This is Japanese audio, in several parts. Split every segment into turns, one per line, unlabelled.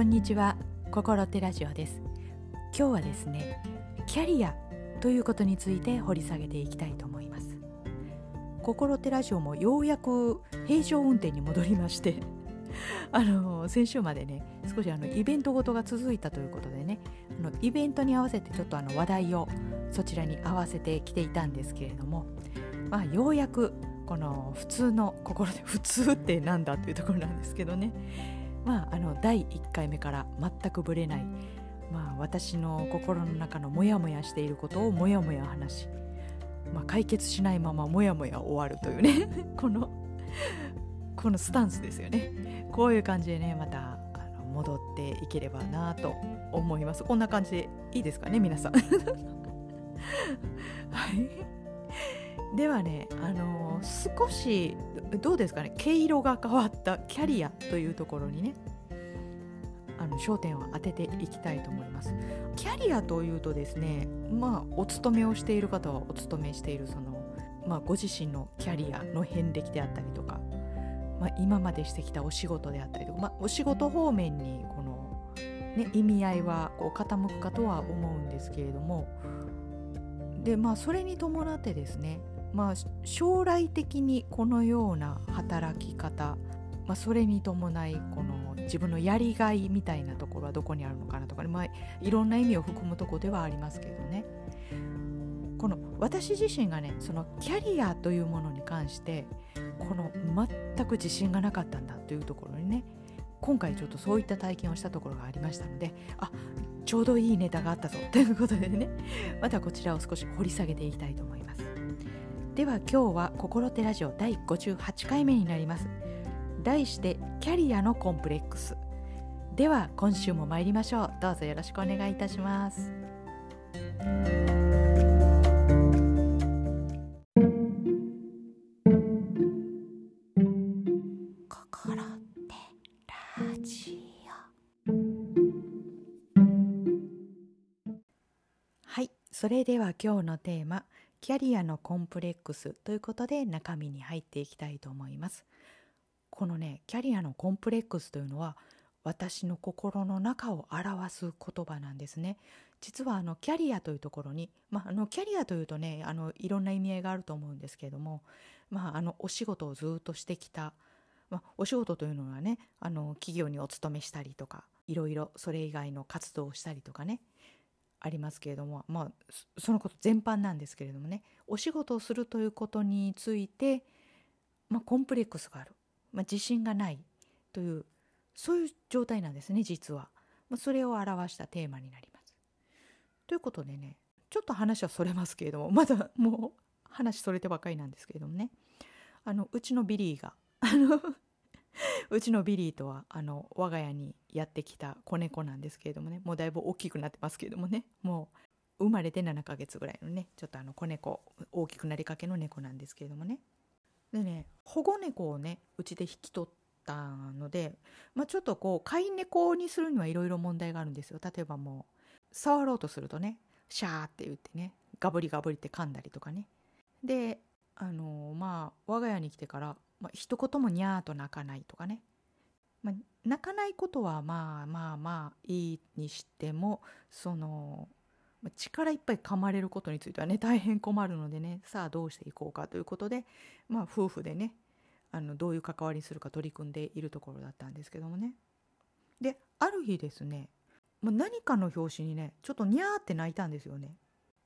こんにちは。心手ラジオです。今日はですねキャリアということについて掘り下げていきたいと思います。心手ラジオもようやく平常運転に戻りまして あの先週までね少しあのイベントごとが続いたということでねあのイベントに合わせてちょっとあの話題をそちらに合わせてきていたんですけれども、まあ、ようやくこの普通の心で普通ってなんだというところなんですけどね。まああの第1回目から全くぶれない、まあ、私の心の中のモヤモヤしていることをモヤモヤ話し、まあ、解決しないままモヤモヤ終わるというね このこのスタンスですよね。こういう感じでねまたあの戻っていければなと思います。こんな感じでいいですかね皆さん。はい。ではねあのー、少しどうですかね毛色が変わったキャリアというところにねあの焦点を当てていきたいと思います。キャリアというとですねまあお勤めをしている方はお勤めしているそのまあ、ご自身のキャリアの遍歴であったりとか、まあ、今までしてきたお仕事であったりとか、まあ、お仕事方面にこの、ね、意味合いはこう傾くかとは思うんですけれどもでまあそれに伴ってですねまあ、将来的にこのような働き方、まあ、それに伴いこの自分のやりがいみたいなところはどこにあるのかなとかね、まあ、いろんな意味を含むとこではありますけどねこの私自身がねそのキャリアというものに関してこの全く自信がなかったんだというところにね今回ちょっとそういった体験をしたところがありましたのであちょうどいいネタがあったぞということでねまたこちらを少し掘り下げていきたいと思います。では今日は心手ラジオ第58回目になります。題してキャリアのコンプレックス。では今週も参りましょう。どうぞよろしくお願いいたします。心手ラジオ。はいそれでは今日のテーマキャリアのコンプレックスということで中身に入っていきたいと思います。このねキャリアのコンプレックスというのは私の心の中を表す言葉なんですね。実はあのキャリアというところに、まあ、あのキャリアというとねあのいろんな意味合いがあると思うんですけれども、まあ、あのお仕事をずっとしてきた、まあ、お仕事というのはねあの企業にお勤めしたりとかいろいろそれ以外の活動をしたりとかねありますけれどもまあそのこと全般なんですけれどもねお仕事をするということについて、まあ、コンプレックスがある、まあ、自信がないというそういう状態なんですね実は、まあ、それを表したテーマになります。ということでねちょっと話はそれますけれどもまだもう話それてばかりなんですけれどもね。あのうちのビリーがあの うちのビリーとはあの我が家にやってきた子猫なんですけれどもね。もうだいぶ大きくなってますけれどもね。もう生まれて7ヶ月ぐらいのねちょっとあの子猫大きくなりかけの猫なんですけれどもね。でね保護猫をねうちで引き取ったので、まあ、ちょっとこう飼い猫にするにはいろいろ問題があるんですよ。例えばもう触ろうとするとねシャーって言ってねガブリガブリって噛んだりとかね。であのまあ我が家に来てからまあ、一言もにゃーと泣かないとかね、まあ、泣かないことはまあまあまあいいにしてもその力いっぱい噛まれることについてはね大変困るのでねさあどうしていこうかということで、まあ、夫婦でねあのどういう関わりにするか取り組んでいるところだったんですけどもね。である日ですね、まあ、何かの拍子にねちょっとにゃーって泣いたんですよね。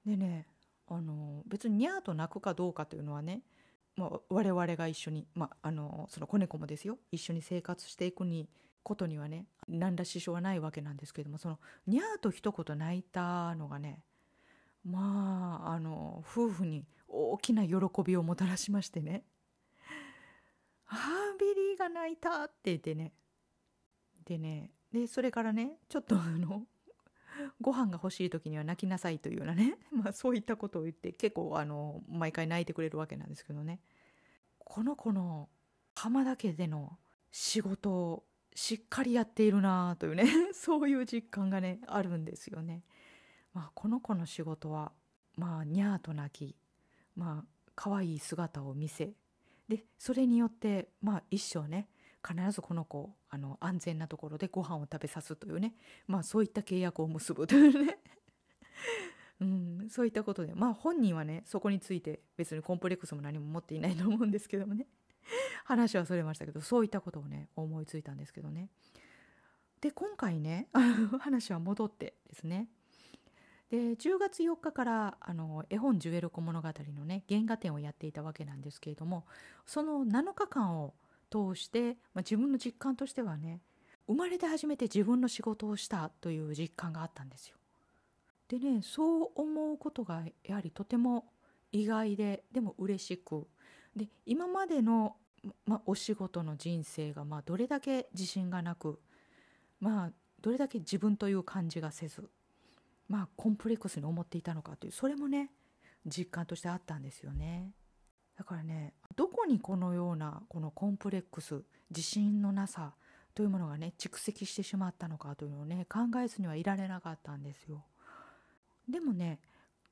でねあの別ににゃーと泣くかどうかというのはねまあ、我々が一緒に、まあ、あのその子猫もですよ。一緒に生活していくにことにはね何ら支障はないわけなんですけれどもそのにゃーと一言泣いたのがねまああの夫婦に大きな喜びをもたらしましてね「ああビリーが泣いた」って言ってね。でね。でそれからねちょっとあのご飯が欲しい時には泣きなさいというようなね、まあ、そういったことを言って結構あの毎回泣いてくれるわけなんですけどね。この子の浜田家での仕事をしっかりやっているなというね。そういう実感がねあるんですよね。まあ、この子の仕事はまあにゃーと泣きまあ可愛い姿を見せ。でそれによってまあ一生ね必ずこの子あの安全なところでご飯を食べさすというね。まあそういった契約を結ぶというね。うん、そういったことで。まあ本人はねそこについて別にコンプレックスも何も持っていないと思うんですけどもね。話はそれましたけどそういったことをね思いついたんですけどね。で今回ね 話は戻ってですね。で10月4日からあの絵本「ジュエルコ物語」のね原画展をやっていたわけなんですけれどもその7日間を通して、まあ、自分の実感としてはね生まれて初めて自分の仕事をしたという実感があったんですよ。でねそう思うことがやはりとても意外ででも嬉しくで今までの、ま、お仕事の人生が、まあ、どれだけ自信がなくまあどれだけ自分という感じがせずまあコンプレックスに思っていたのかというそれもね実感としてあったんですよね。だからねどこにこのようなこのコンプレックス自信のなさというものがね蓄積してしまったのかというのをね考えずにはいられなかったんですよ。でもね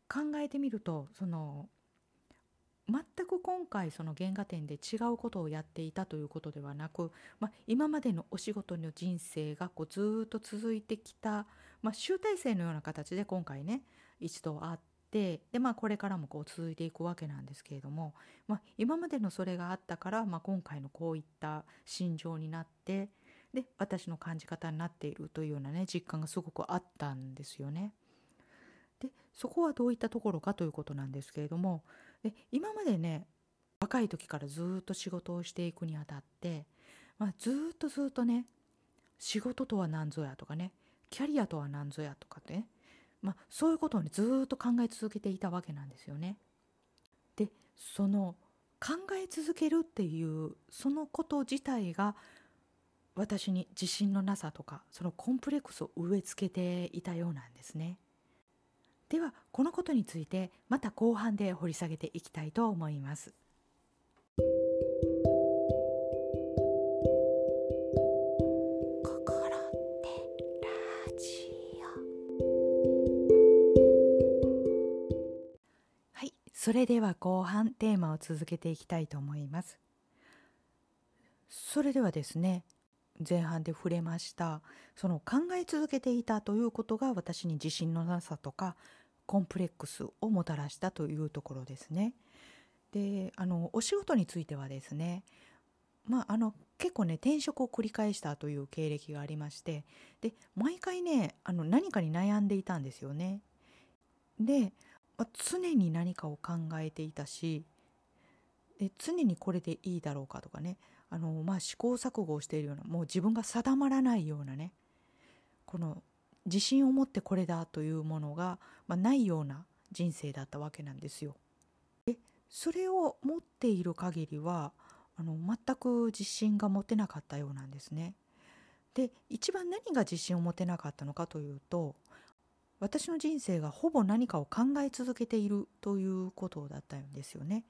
考えてみるとその全く今回その原画展で違うことをやっていたということではなく、まあ、今までのお仕事の人生がこうずっと続いてきた、まあ、集大成のような形で今回ね一度会っで、まあ、これからもこう続いていくわけなんですけれども、まあ、今までのそれがあったから、まあ、今回のこういった心情になってで私の感じ方になっているというようなね実感がすごくあったんですよね。でそこはどういったところかということなんですけれどもで今までね若い時からずっと仕事をしていくにあたって、まあ、ずっとずっとね仕事とは何ぞやとかねキャリアとは何ぞやとかね、まあ、そういうことをねずっと考え続けていたわけなんですよね。でその考え続けるっていうそのこと自体が私に自信のなさとかそのコンプレックスを植え付けていたようなんですね。ではこのことについてまた後半で掘り下げていきたいと思います。それでは後半テーマを続けていきたいと思います。それではですね前半で触れましたその考え続けていたということが私に自信のなさとかコンプレックスをもたらしたというところですね。であのお仕事についてはですねまああの結構ね転職を繰り返したという経歴がありましてで毎回ねあの何かに悩んでいたんですよね。で、まあ、常に何かを考えていたしで常にこれでいいだろうかとかねあの、まあ、試行錯誤をしているようなもう自分が定まらないようなねこの自信を持ってこれだというものが、まあ、ないような人生だったわけなんですよ。でそれを持っている限りはあの全く自信が持てなかったようなんですね。で一番何が自信を持てなかったのかというと私の人生がほぼ何かを考え続けているということだったんですよね。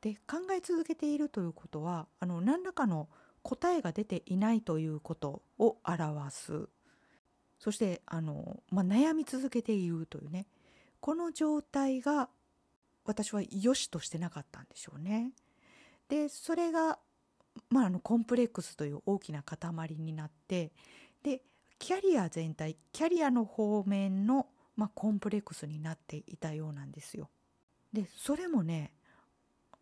で考え続けているということはあの何らかの答えが出ていないということを表すそしてあの、まあ、悩み続けているというねこの状態が私は良しとしてなかったんでしょうね。でそれが、まあ、あのコンプレックスという大きな塊になってでキャリア全体キャリアの方面の、まあ、コンプレックスになっていたようなんですよ。でそれもね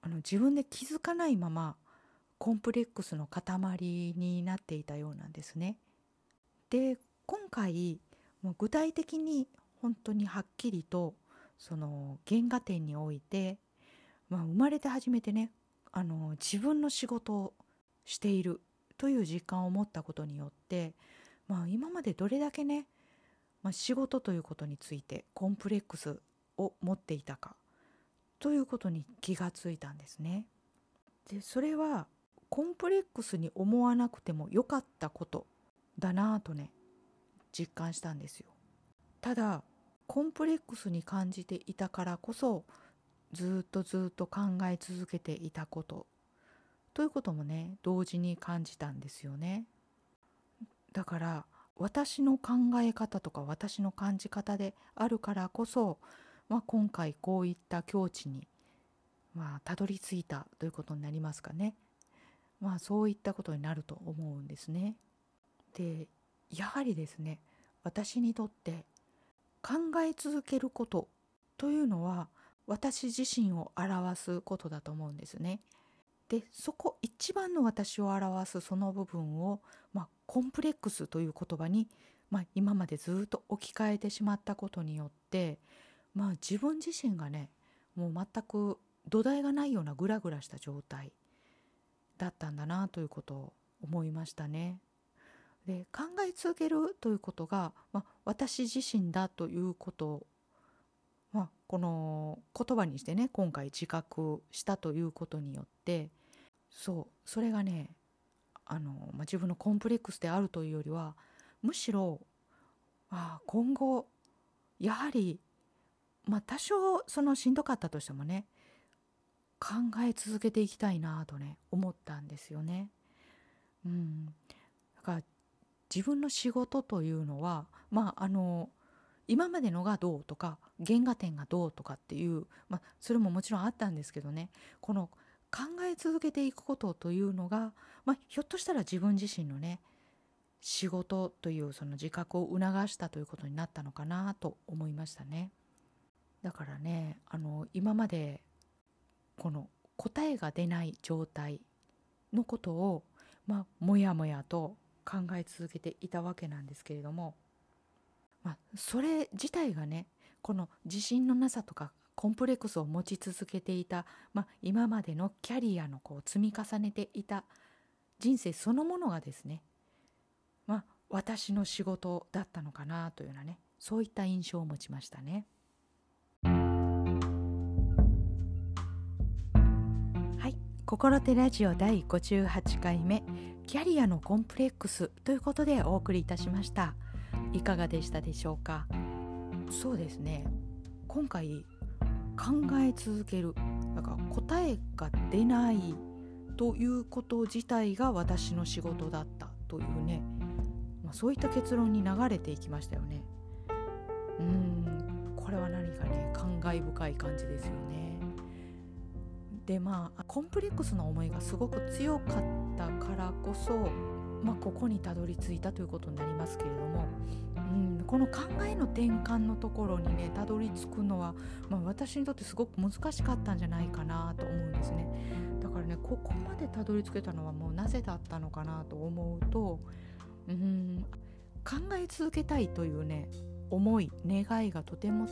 あの自分で気づかないままコンプレックスの塊になっていたようなんですね。で今回もう具体的に本当にはっきりとその原画展において、まあ、生まれて初めてねあの自分の仕事をしているという実感を持ったことによって、まあ、今までどれだけね、まあ、仕事ということについてコンプレックスを持っていたかということに気がついたんですね。でそれはコンプレックスに思わなくてもよかったことだなぁとね実感したんですよただコンプレックスに感じていたからこそずっとずっと考え続けていたことということもね同時に感じたんですよねだから私の考え方とか私の感じ方であるからこそ、まあ、今回こういった境地にまあたどり着いたということになりますかねまあそういったことになると思うんですね。でやはりですね私にとって考え続けることというのは私自身を表すことだと思うんですね。でそこ一番の私を表すその部分を、まあ、コンプレックスという言葉に、まあ、今までずっと置き換えてしまったことによって、まあ、自分自身がねもう全く土台がないようなグラグラした状態だったんだなということを思いましたね。で考え続けるということが、まあ、私自身だということまあ、この言葉にしてね今回自覚したということによってそうそれがねあの、まあ、自分のコンプレックスであるというよりはむしろあ今後やはり、まあ、多少そのしんどかったとしてもね考え続けていきたいなとね思ったんですよね。うん、だから自分の仕事というのはまああの今までのがどうとか原画点がどうとかっていう、まあ、それももちろんあったんですけどねこの考え続けていくことというのが、まあ、ひょっとしたら自分自身のね仕事というその自覚を促したということになったのかなと思いましたね。だからねあの今までこの答えが出ない状態のことをまあもやもやと考え続けていたわけなんですけれどもまあ、それ自体がねこの自信のなさとかコンプレックスを持ち続けていた、まあ、今までのキャリアのこう積み重ねていた人生そのものがですね、まあ、私の仕事だったのかなというようなねそういった印象を持ちましたね。はい「心手ラジオ第58回目キャリアのコンプレックス」ということでお送りいたしました。いかがでしたでしょうか？そうですね今回考え続ける。だから答えが出ないということ自体が私の仕事だったというね、まあ、そういった結論に流れていきましたよね。うん。これは何かね感慨深い感じですよね。でまあコンプレックスの思いがすごく強かったからこそまあ、ここにたどり着いたということになりますけれども、うん、この考えの転換のところにねたどり着くのは、まあ、私にとってすごく難しかったんじゃないかなと思うんですね。だからねここまでたどり着けたのはもうなぜだったのかなと思うと、うん、考え続けたいというね思い願いがとても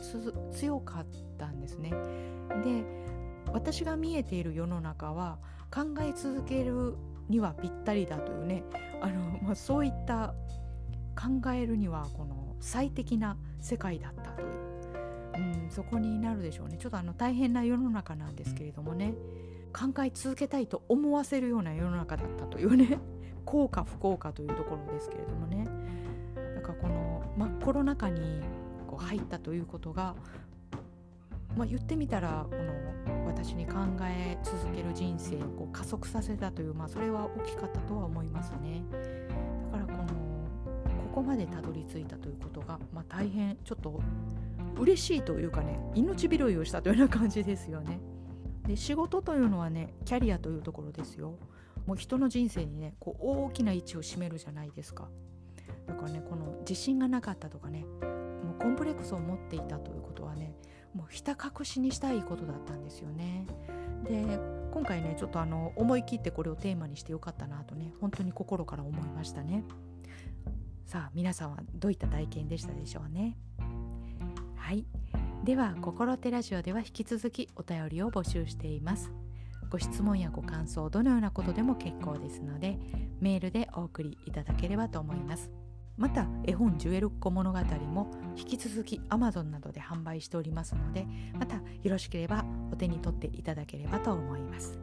強かったんですね。で私が見えている世の中は考え続けるにはぴったりだというね。あの、まあ、そういった考えるにはこの最適な世界だったという、うん、そこになるでしょうね。ちょっとあの大変な世の中なんですけれどもね。考え続けたいと思わせるような世の中だったというね。幸か不幸かというところですけれどもね。だからこの真っコロナ禍にこう入ったということがまあ、言ってみたらこの私に考え続ける人生をこう加速させたという、まあ、それは大きかったとは思いますね。だからこのここまでたどり着いたということが、まあ、大変ちょっと嬉しいというかね命拾いをしたというような感じですよね。で仕事というのはねキャリアというところですよ。もう人の人生にねこう大きな位置を占めるじゃないですか。だからねこの自信がなかったとかねもうコンプレックスを持っていたということはねもうひた隠しにしたいことだったんですよね。で今回ねちょっとあの思い切ってこれをテーマにしてよかったなとね本当に心から思いましたね。さあ皆さんはどういった体験でしたでしょうね。はいでは「心手ラジオ」では引き続きお便りを募集しています。ご質問やご感想どのようなことでも結構ですのでメールでお送りいただければと思います。また絵本ジュエルっ子物語も引き続き Amazon などで販売しておりますのでまたよろしければお手に取っていただければと思います。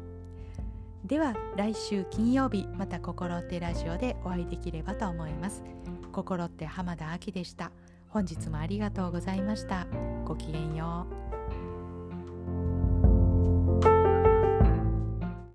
では来週金曜日また心ってラジオでお会いできればと思います。心って浜田亜希でした。本日もありがとうございました。ごきげんよう。